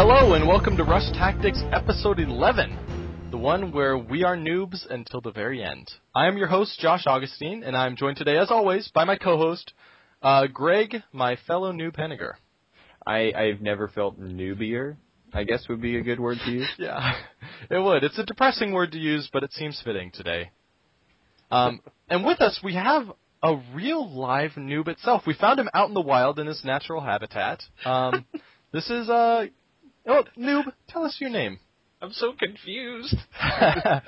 Hello and welcome to Rush Tactics episode 11, the one where we are noobs until the very end. I am your host, Josh Augustine, and I'm joined today, as always, by my co-host, uh, Greg, my fellow noob Henniger. I, I've never felt noobier, I guess would be a good word to use. Yeah, it would. It's a depressing word to use, but it seems fitting today. Um, and with us, we have a real live noob itself. We found him out in the wild in his natural habitat. Um, this is uh, oh, noob. Tell us your name. I'm so confused. uh,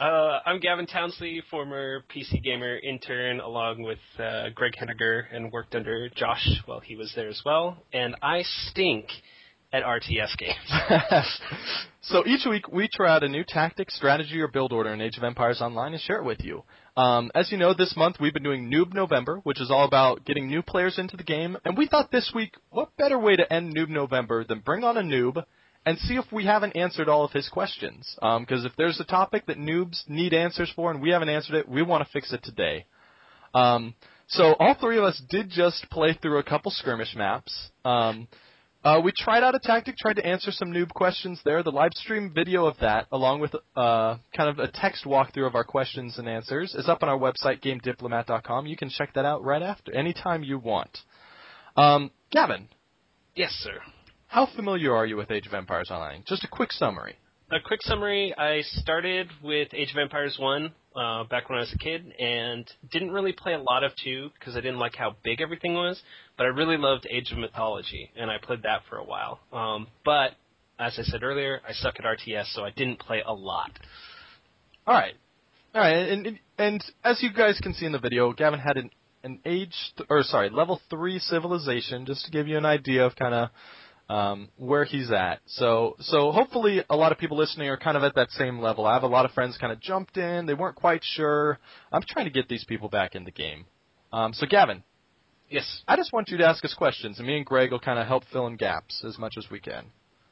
I'm Gavin Townsley, former PC gamer intern, along with uh, Greg Henniger, and worked under Josh while he was there as well. And I stink at RTS games. so each week we try out a new tactic, strategy, or build order in Age of Empires Online and share it with you. Um, as you know, this month we've been doing Noob November, which is all about getting new players into the game. And we thought this week, what better way to end Noob November than bring on a noob and see if we haven't answered all of his questions. Because um, if there's a topic that noobs need answers for and we haven't answered it, we want to fix it today. Um, so all three of us did just play through a couple skirmish maps. Um, uh, we tried out a tactic, tried to answer some noob questions there. The live stream video of that, along with uh, kind of a text walkthrough of our questions and answers, is up on our website, GameDiplomat.com. You can check that out right after, anytime you want. Um, Gavin. Yes, sir. How familiar are you with Age of Empires Online? Just a quick summary. A quick summary I started with Age of Empires 1 uh, back when I was a kid and didn't really play a lot of 2 because I didn't like how big everything was, but I really loved Age of Mythology and I played that for a while. Um, but as I said earlier, I suck at RTS, so I didn't play a lot. All right. All right, and and as you guys can see in the video, Gavin had an an age th- or sorry, level 3 civilization just to give you an idea of kind of um, where he's at. So so hopefully a lot of people listening are kind of at that same level. I have a lot of friends kind of jumped in, they weren't quite sure. I'm trying to get these people back in the game. Um, so Gavin. Yes. I just want you to ask us questions, and me and Greg will kind of help fill in gaps as much as we can.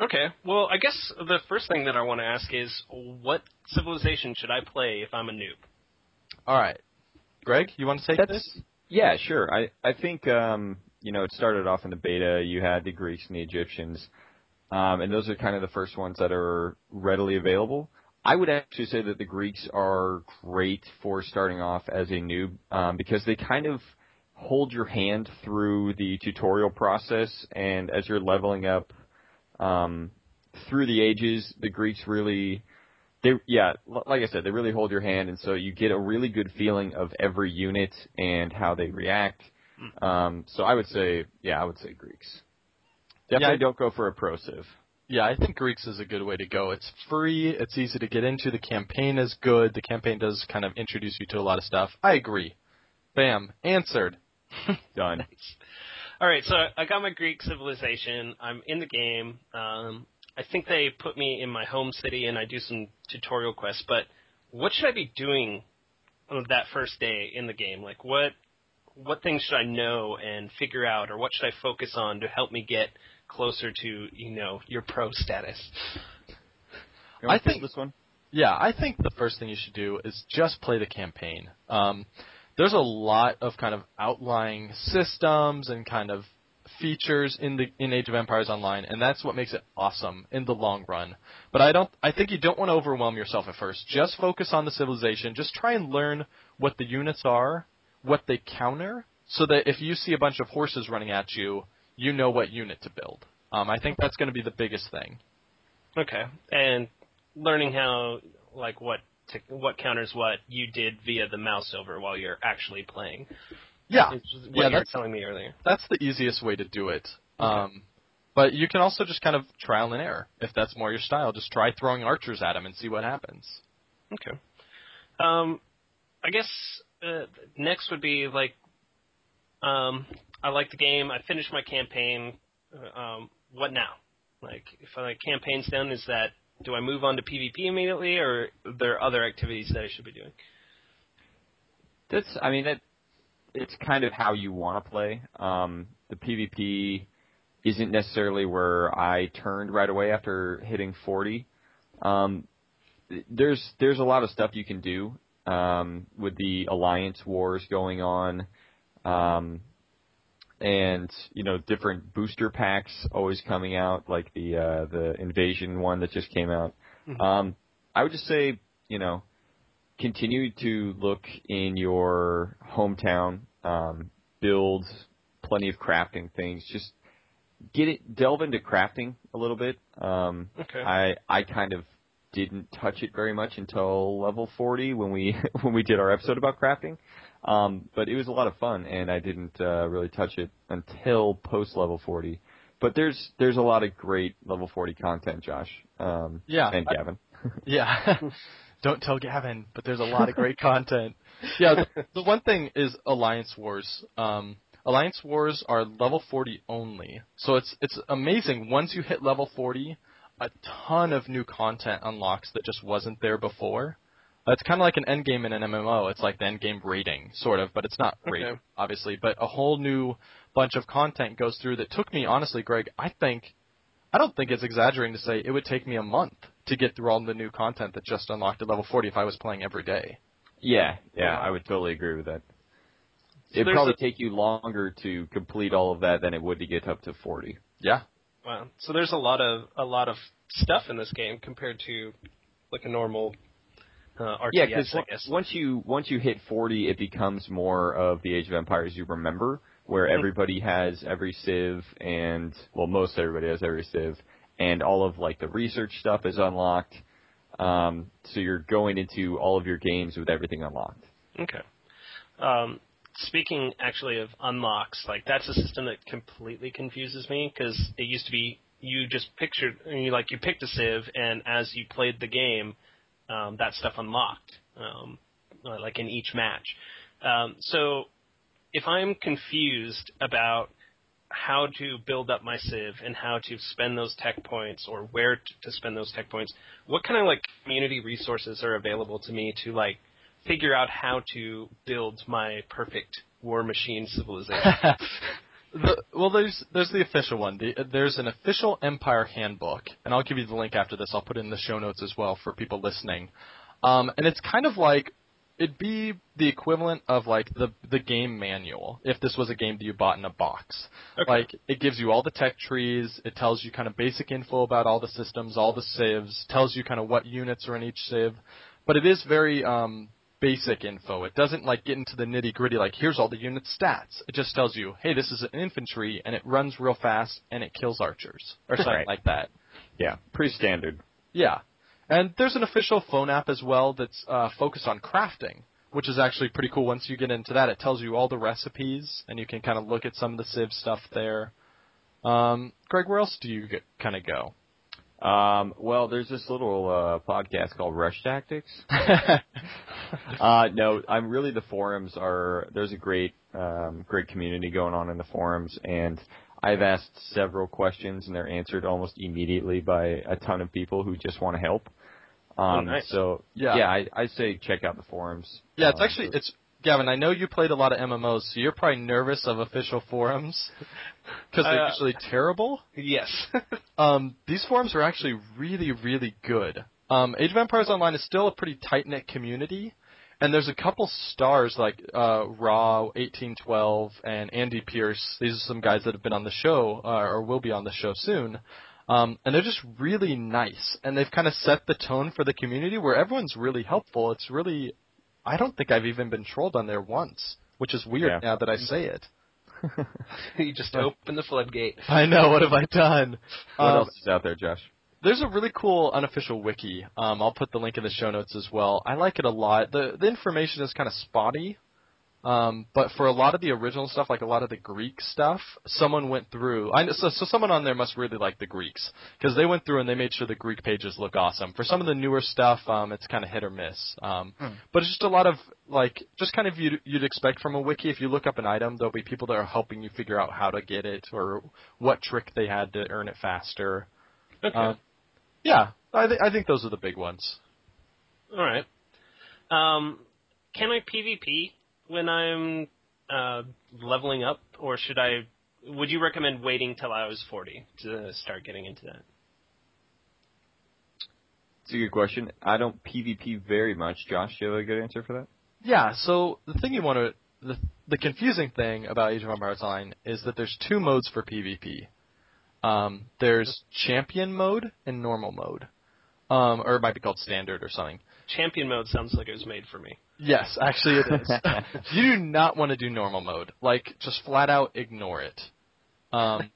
Okay. Well, I guess the first thing that I want to ask is what civilization should I play if I'm a noob? All right. Greg, you want to take That's, this? Yeah, sure. I I think um, you know, it started off in the beta. You had the Greeks and the Egyptians, um, and those are kind of the first ones that are readily available. I would actually say that the Greeks are great for starting off as a noob um, because they kind of hold your hand through the tutorial process, and as you're leveling up um, through the ages, the Greeks really they yeah, like I said, they really hold your hand, and so you get a really good feeling of every unit and how they react. Um, so I would say, yeah, I would say Greeks. Definitely Yeah, I- don't go for a pro civ. Yeah, I think Greeks is a good way to go. It's free, it's easy to get into, the campaign is good, the campaign does kind of introduce you to a lot of stuff. I agree. Bam, answered. Done. All right, so I got my Greek civilization. I'm in the game. Um, I think they put me in my home city, and I do some tutorial quests. But what should I be doing on that first day in the game? Like, what what things should I know and figure out, or what should I focus on to help me get closer to you know your pro status? You I think- this one. Yeah, I think the first thing you should do is just play the campaign. Um, there's a lot of kind of outlying systems and kind of features in the in Age of Empires Online, and that's what makes it awesome in the long run. But I don't. I think you don't want to overwhelm yourself at first. Just focus on the civilization. Just try and learn what the units are, what they counter, so that if you see a bunch of horses running at you, you know what unit to build. Um, I think that's going to be the biggest thing. Okay, and learning how like what to, what counters what you did via the mouse over while you're actually playing. Yeah, what yeah, you were that's telling me earlier. that's the easiest way to do it. Okay. Um, but you can also just kind of trial and error if that's more your style. Just try throwing archers at them and see what happens. Okay. Um, I guess uh, next would be like, um, I like the game. I finished my campaign. Uh, um, what now? Like, if my campaign's done, is that do I move on to PvP immediately, or are there other activities that I should be doing? That's, I mean, that it's kind of how you want to play. Um, the PvP isn't necessarily where I turned right away after hitting 40. Um, there's there's a lot of stuff you can do um, with the alliance wars going on. Um, and you know different booster packs always coming out, like the uh, the invasion one that just came out. Mhm. Um, I would just say you know continue to look in your hometown, um, build plenty of crafting things. Just get it delve into crafting a little bit. Um, Okay. I I kind of didn't touch it very much until level 40 when we when we did our episode about crafting. Um, but it was a lot of fun, and I didn't uh, really touch it until post level 40. But there's there's a lot of great level 40 content, Josh. Um, Yeah. and Gavin. Yeah. Don't tell Gavin, but there's a lot of great content. Yeah, the, the one thing is Alliance Wars. Um, Alliance Wars are level 40 only, so it's it's amazing. Once you hit level 40, a ton of new content unlocks that just wasn't there before. It's kind of like an end game in an MMO. It's like the end game raiding, sort of, but it's not raiding, Okay. obviously. But a whole new bunch of content goes through that took me, honestly, Greg. I think I don't think it's exaggerating to say it would take me a month to get through all the new content that just unlocked at level 40 if I was playing every day. Yeah, yeah, I would totally agree with that. It'd probably a- take you longer to complete all of that than it would to get up to 40. Yeah. Wow. So there's a lot of a lot of stuff in this game compared to like a normal uh, RTS, Yeah, because once you once you hit 40, it becomes more of the Age of Empires you remember, where Mhm. everybody has every civ and well, most everybody has every civ, and all of like the research stuff is unlocked. Um, so you're going into all of your games with everything unlocked. Okay. Um, speaking actually of unlocks, like that's a system that completely confuses me because it used to be you just pictured you like you picked a civ and as you played the game, um, that stuff unlocked, um, uh, like in each match. Um, so if I'm confused about how to build up my civ and how to spend those tech points or where to spend those tech points, what kind of like community resources are available to me to like figure out how to build my perfect war machine civilization? the, well, there's there's the official one. The, there's an official Empire handbook, and I'll give you the link after this. I'll put it in the show notes as well for people listening. Um, and it's kind of like it'd be the equivalent of like the the game manual if this was a game that you bought in a box. Okay. Like it gives you all the tech trees, it tells you kind of basic info about all the systems, all the civs, tells you kind of what units are in each civ, but it is very um basic info. It doesn't like get into the nitty gritty like here's all the unit stats. It just tells you, hey, this is an infantry and it runs real fast and it kills archers or something Right. like that. Yeah, pretty standard. Yeah. And there's an official phone app as well that's uh, focused on crafting, which is actually pretty cool. Once you get into that, it tells you all the recipes, and you can kind of look at some of the Civ stuff there. Um, Greg, where else do you kind of go? Um, well, there's this little uh, podcast called Rush Tactics. uh, no, I'm really the forums are. There's a great, um, great community going on in the forums, and I've asked several questions, and they're answered almost immediately by a ton of people who just want to help. Um, Oh, nice. So Yeah. yeah, I, I say check out the forums. yeah, it's Um, actually it's Gavin. I know you played a lot of MMOs, so you're probably nervous of official forums because they're Uh, usually terrible. yes. Um, these forums are actually really, really good. Um, Age of Empires Online is still a pretty tight knit community, and there's a couple stars like uh, Raw, 1812, and Andy Pierce. These are some guys that have been on the show uh, or will be on the show soon. Um, and they're just really nice, and they've kind of set the tone for the community where everyone's really helpful. It's really, I don't think I've even been trolled on there once, which is weird Yeah. now that I say it. you just open the floodgate. I know, what have I done? what Um, else is out there, Josh? There's a really cool unofficial wiki. Um, I'll put the link in the show notes as well. I like it a lot. The the information is kind of spotty, um, but for a lot of the original stuff, like a lot of the Greek stuff, someone went through. I, so, so someone on there must really like the Greeks because they went through and they made sure the Greek pages look awesome. For some of the newer stuff, um, it's kind of hit or miss. Um, But it's just a lot of like just kind of you'd, you'd expect from a wiki. If you look up an item, there'll be people that are helping you figure out how to get it or what trick they had to earn it faster. Okay. Um, yeah, I, th- I think those are the big ones. All right. Um, can I PvP when I'm uh, leveling up, or should I? Would you recommend waiting till I was 40 to start getting into that? It's a good question. I don't PvP very much. Josh, do you have a good answer for that? Yeah, so the thing you want to the the confusing thing about Age of Empires Online is that there's two modes for PvP. Um, there's champion mode and normal mode, um, or it might be called standard or something. Champion mode sounds like it was made for me. Yes, actually it is. you do not want to do normal mode. Like just flat out ignore it. Um,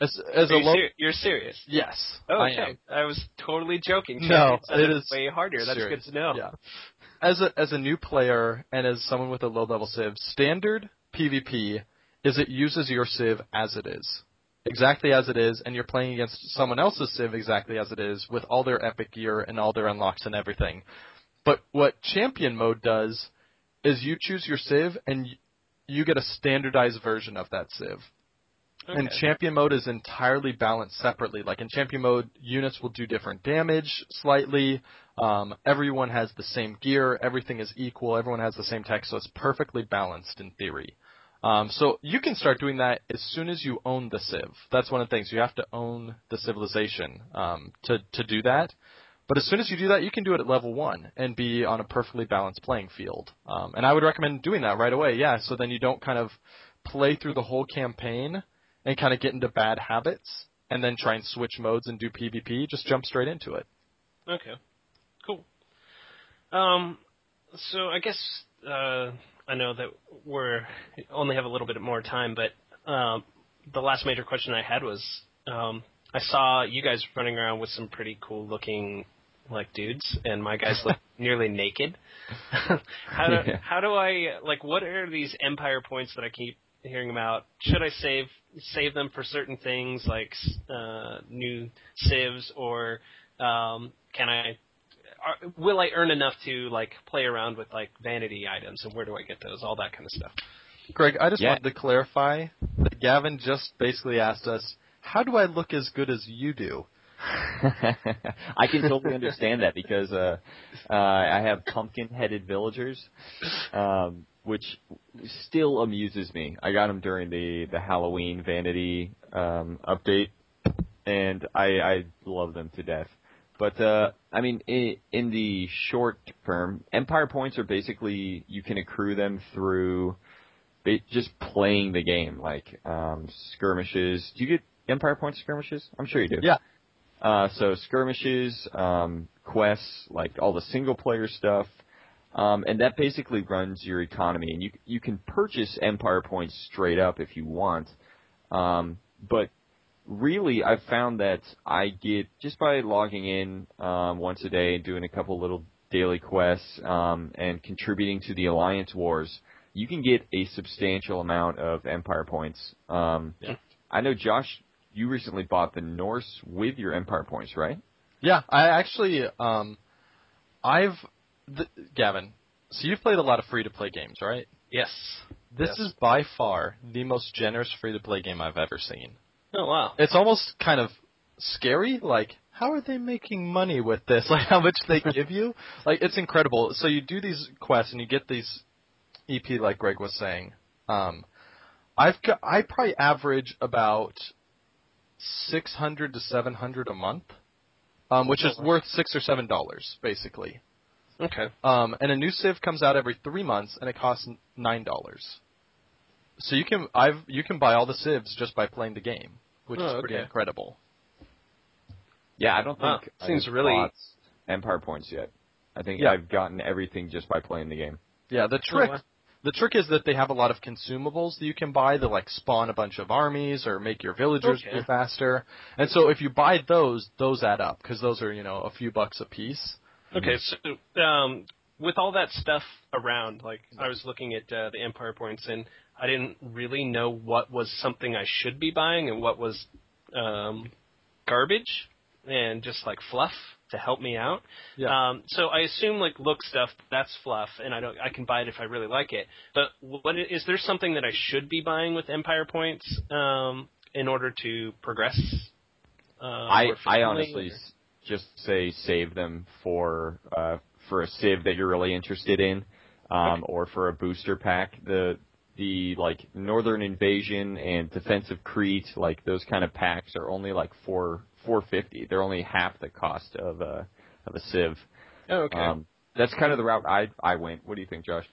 as as Are a you low, ser- you're serious? yes, Oh, I okay. am. I was totally joking. No, Champion it is way harder. That's serious. good to know. Yeah. As a as a new player and as someone with a low level civ, standard PvP is it uses your civ as it is. Exactly as it is, and you're playing against someone else's civ exactly as it is, with all their epic gear and all their unlocks and everything. But what champion mode does is you choose your civ and you get a standardized version of that civ. And champion mode is entirely balanced separately. Like in champion mode, units will do different damage slightly. Um, everyone has the same gear. Everything is equal. Everyone has the same tech, so it's perfectly balanced in theory. Um, so you can start doing that as soon as you own the civ. That's one of the things. You have to own the civilization um, to to do that. But as soon as you do that, you can do it at level one and be on a perfectly balanced playing field. Um, and I would recommend doing that right away. Yeah, so then you don't kind of play through the whole campaign and kind of get into bad habits and then try and switch modes and do PvP. Just jump straight into it. Okay. Cool. Um, so I guess uh, I know that we're only have a little bit more time, but um, the last major question I had was um, I saw you guys running around with some pretty cool looking like dudes, and my guys look nearly naked. how do Yeah. how do I like? What are these empire points that I keep hearing about? Should I save save them for certain things like uh, new civs, or um, can I? Are, will I earn enough to like play around with like vanity items, and where do I get those? All that kind of stuff. Greg, I just Yeah. wanted to clarify that Gavin just basically asked us, how do I look as good as you do? I can totally understand that because uh, uh, I have pumpkin-headed villagers, um, which still amuses me. I got them during the the Halloween vanity um, update, and I, I love them to death. But uh, I mean, in, in the short term, Empire points are basically you can accrue them through just playing the game, like um, skirmishes. Do you get Empire points skirmishes? I'm sure you do. Yeah. Uh, so skirmishes, um, quests, like all the single player stuff, um, and that basically runs your economy. And you you can purchase Empire points straight up if you want, um, but really I've found that I get just by logging in um, once a day, and doing a couple little daily quests, um, and contributing to the Alliance Wars, you can get a substantial amount of Empire points. Um, Yeah. I know Josh you recently bought the Norse with your Empire points, right? Yeah, I actually, um, I've, th- Gavin, so you've played a lot of free to play games, right? Yes. This Yes. is by far the most generous free to play game I've ever seen. Oh wow. It's almost kind of scary, like, how are they making money with this? Like, how much they give you? Like, it's incredible. So you do these quests and you get these EP, like Greg was saying. Um, I've got, I probably average about 600 to 700 a month, um, which is worth six or seven dollars, basically. Okay. Um, and a new civ comes out every three months, and it costs nine dollars. So you can I've you can buy all the civs just by playing the game, which Oh, is pretty okay. incredible. Yeah, I don't think Wow, I seems have really- Empire points yet. I think Yeah. I've gotten everything just by playing the game. Yeah, the trick wow. The trick is that they have a lot of consumables that you can buy that like spawn a bunch of armies or make your villagers Okay. go faster. And so if you buy those, those add up because those are you know a few bucks a piece. Okay, so um, with all that stuff around, like I was looking at uh, the Empire points, and I didn't really know what was something I should be buying and what was um, garbage and just like fluff to help me out. Yeah. Um, so I assume like look stuff that's fluff, and I don't I can buy it if I really like it. But what i- is there something that I should be buying with Empire points um, in order to progress? Uh, I I honestly or- just say save them for uh, for a Civ that you're really interested in, um, or for a booster pack. The the like Northern Invasion and Defense of Crete, like those kind of packs, are only like four four fifty. They're only half the cost of a of a Civ. Oh, okay. Um, that's kind of the route I I went. What do you think, Josh?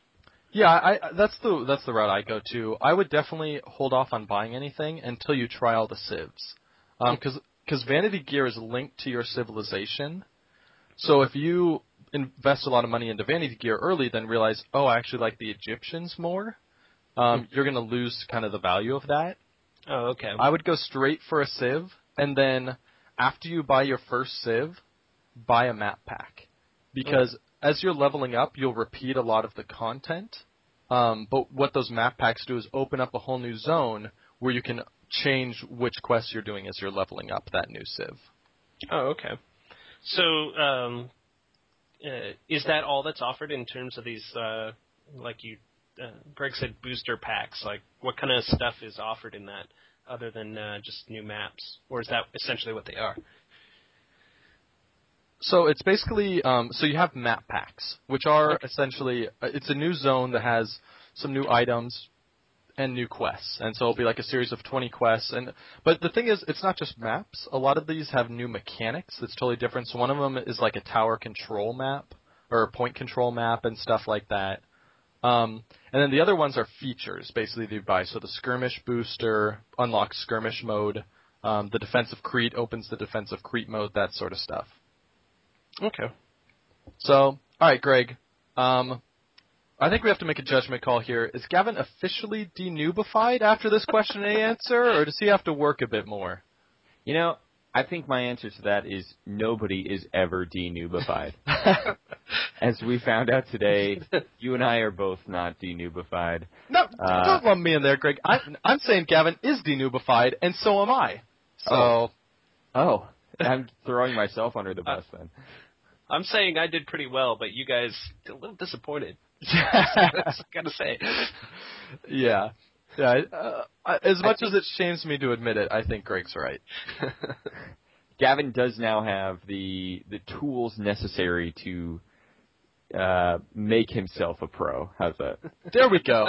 Yeah, I, I, that's the that's the route I go to. I would definitely hold off on buying anything until you try all the civs, because because Vanity Gear is linked to your civilization. So if you invest a lot of money into Vanity Gear early, then realize, oh, I actually like the Egyptians more, um, you're going to lose kind of the value of that. Oh, okay. I would go straight for a civ, and then after you buy your first civ, buy a map pack, because as you're leveling up, you'll repeat a lot of the content. Um, but what those map packs do is open up a whole new zone where you can change which quests you're doing as you're leveling up that new civ. Oh, okay. So, um, uh, is that all that's offered in terms of these, uh, like you, uh, Greg said, booster packs? Like, what kind of stuff is offered in that, other than uh, just new maps, or is that essentially what they are? So it's basically um, so you have map packs, which are essentially uh, it's a new zone that has some new items and new quests, and so it'll be like a series of 20 quests. And but the thing is, it's not just maps. A lot of these have new mechanics that's totally different. So one of them is like a tower control map or a point control map and stuff like that. Um, and then the other ones are features, basically that you buy. So the skirmish booster unlocks skirmish mode. Um, the Defense of Crete opens the Defense of Crete mode, that sort of stuff. Okay. So, all right, Greg. Um, I think we have to make a judgment call here. Is Gavin officially denubified after this question and answer, or does he have to work a bit more? You know, I think my answer to that is nobody is ever denubified. As we found out today, you and I are both not denubified. No, Uh, don't lump me in there, Greg. I, I'm saying Gavin is denubified, and so am I. So, Oh. Oh, I'm throwing myself under the bus then. I'm saying I did pretty well, but you guys a little disappointed. That's gotta say. yeah. Yeah, uh, as much as it shames me to admit it, I think Greg's right. Gavin does now have the the tools necessary to uh, make himself a pro. How's that? There we go.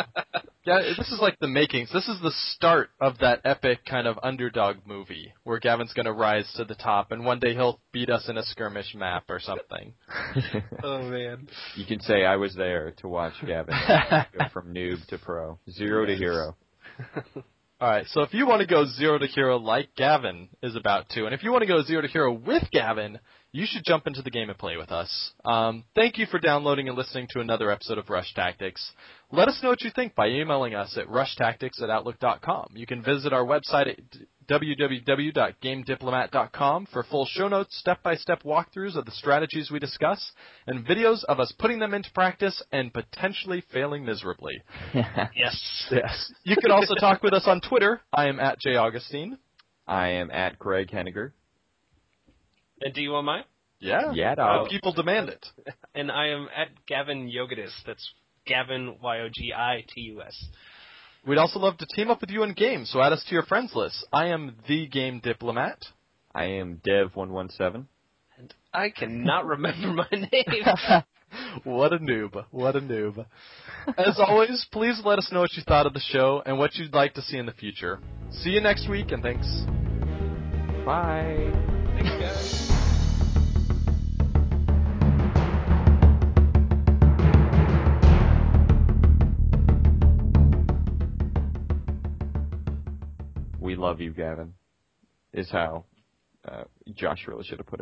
Yeah, this is like the makings. This is the start of that epic kind of underdog movie where Gavin's going to rise to the top, and one day he'll beat us in a skirmish map or something. Oh man. you can say I was there to watch Gavin go from noob to pro, zero to hero. All right, so if you want to go zero to hero like Gavin is about to, and if you want to go zero to hero with Gavin, you should jump into the game and play with us. Um, thank you for downloading and listening to another episode of Rush Tactics. Let us know what you think by emailing us at rushtactics at outlook.com. You can visit our website at www.gamediplomat.com for full show notes, step-by-step walkthroughs of the strategies we discuss, and videos of us putting them into practice and potentially failing miserably. Yes. Yes. You can also talk with us on Twitter. I am at J Augustine. I am at Greg Henniger. And do you want mine? Yeah. Yeah, Uh, dog. people demand it. And I am at Gavin Yogitus. That's Gavin Y O G I T U S. We'd also love to team up with you in games, so add us to your friends list. I am the game diplomat. I am Dev117. And I cannot remember my name. what a noob. What a noob. As always, please let us know what you thought of the show and what you'd like to see in the future. See you next week, and thanks. Bye. Thanks, guys. Love you, Gavin. Is how uh, Josh really should have put it.